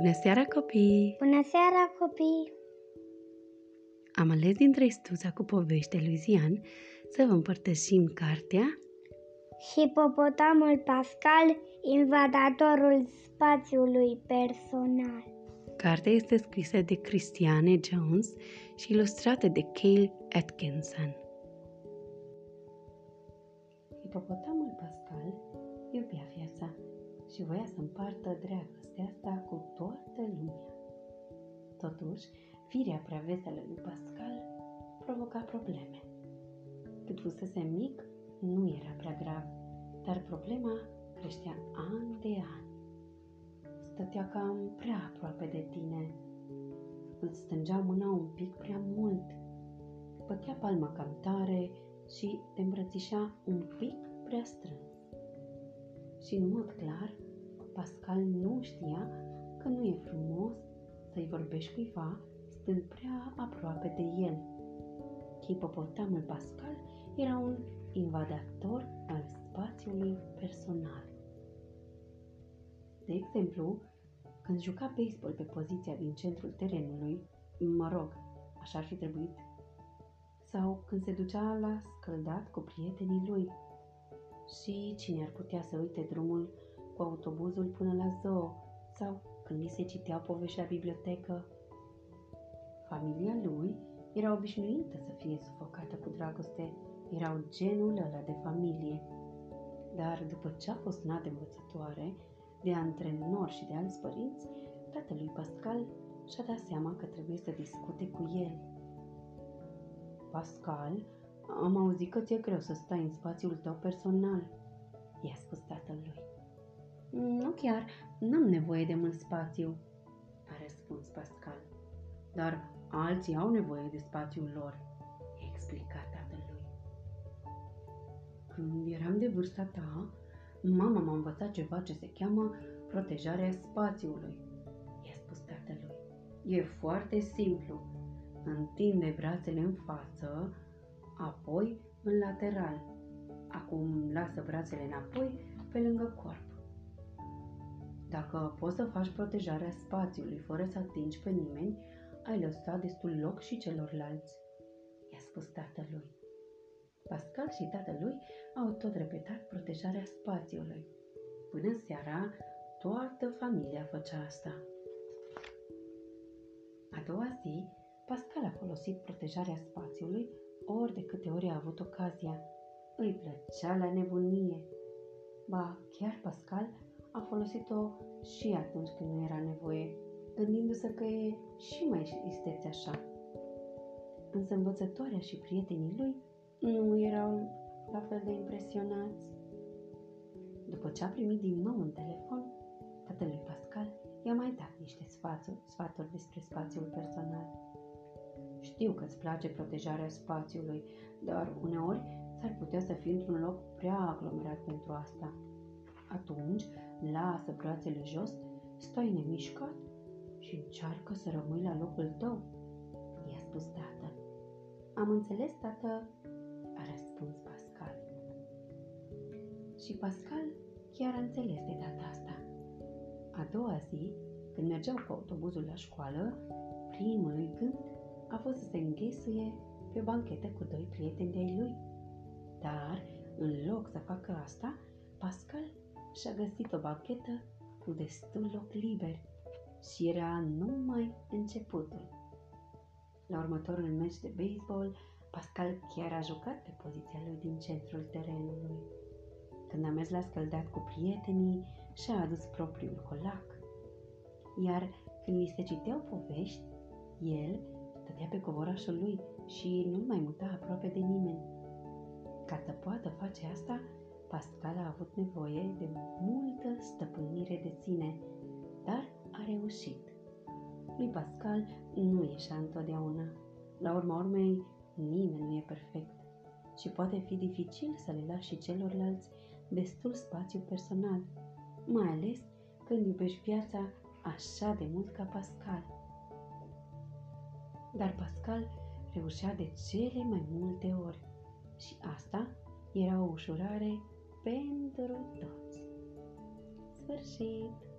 Bună seara, copii! Bună seara, copii! Am ales din trei stuța cu povești de lui Zian să vă împărtășim cartea Hipopotamul Pascal, invadatorul spațiului personal. Cartea este scrisă de Christiane Jones și ilustrată de Cale Atkinson. Hipopotamul Pascal iubea viața și voia să împartă dragostea asta cu toată lumea. Totuși, firea prea veselă lui Pascal provoca probleme. Cât fusese mic, nu era prea grav, dar problema creștea an de an. Stătea cam prea aproape de tine. Îți stângea mâna un pic prea mult. Bătea palma cam tare și te îmbrățișa un pic prea strâns. Și în mod clar, Pascal nu știa că nu e frumos să-i vorbești cuiva stând prea aproape de el. Hipopotamul Pascal era un invadator al spațiului personal. De exemplu, când juca baseball pe poziția din centrul terenului, mă rog, așa ar fi trebuit, sau când se ducea la scăldat cu prietenii lui. Și cine ar putea să uite drumul cu autobuzul până la zoo sau când li se citea povești la bibliotecă. Familia lui era obișnuită să fie sufocată cu dragoste, erau genul ăla de familie. Dar după ce a fost nat de învățătoare, de antrenor și de alți părinți, tatălui Pascal și-a dat seama că trebuie să discute cu el. Pascal, am auzit că ți-e greu să stai în spațiul tău personal, i-a spus tatălui. Nu chiar, n-am nevoie de mult spațiu, a răspuns Pascal. Dar alții au nevoie de spațiul lor, i-a explicat tatălui. Când eram de vârsta ta, mama m-a învățat ceva ce se cheamă protejarea spațiului, i-a spus tatălui. E foarte simplu. Întinde brațele în față, apoi în lateral. Acum lasă brațele înapoi pe lângă corp. Dacă poți să faci protejarea spațiului fără să atingi pe nimeni, ai lăsat destul loc și celorlalți, i-a spus tatălui. Pascal și tatălui au tot repetat protejarea spațiului. Până seara, toată familia făcea asta. A doua zi, Pascal a folosit protejarea spațiului ori de câte ori a avut ocazia. Îi plăcea la nebunie. Ba, chiar Pascal a folosit-o și atunci când nu era nevoie, gândindu-se că e și mai istețe așa. Însă învățătoarea și prietenii lui nu erau la fel de impresionați. După ce a primit din nou un telefon, tatălui Pascal i-a mai dat niște sfaturi, sfaturi despre spațiul personal. Știu că îți place protejarea spațiului, dar uneori s-ar putea să fii într-un loc prea aglomerat pentru asta. Atunci, lasă brațele jos, stai nemișcat și încearcă să rămâi la locul tău, i-a spus tatăl. Am înțeles, tată, a răspuns Pascal. Și Pascal chiar a înțeles de data asta. A doua zi, când mergeau cu autobuzul la școală, primul lui gând a fost să se înghesuie pe o banchetă cu doi prieteni de-ai lui. Dar, în loc să facă asta, Pascal și-a găsit o bachetă cu destul loc liber și era numai începutul. La următorul meci de baseball, Pascal chiar a jucat pe poziția lui din centrul terenului. Când a mers la scăldat cu prietenii, și-a adus propriul colac. Iar când li se citeau povești, el stătea pe covorașul lui și nu mai muta aproape de nimeni. Ca să poată face asta, Pascal a avut nevoie de multă stăpânire de sine, dar a reușit. Lui Pascal nu ieșea întotdeauna. La urma urmei, nimeni nu e perfect și poate fi dificil să le lași celorlalți destul spațiu personal, mai ales când iubești viața așa de mult ca Pascal. Dar Pascal reușea de cele mai multe ori și asta era o ușurare pentru toți. Sfârșit!